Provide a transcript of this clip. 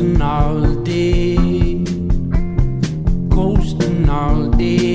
coasting er all day, coasting er all day.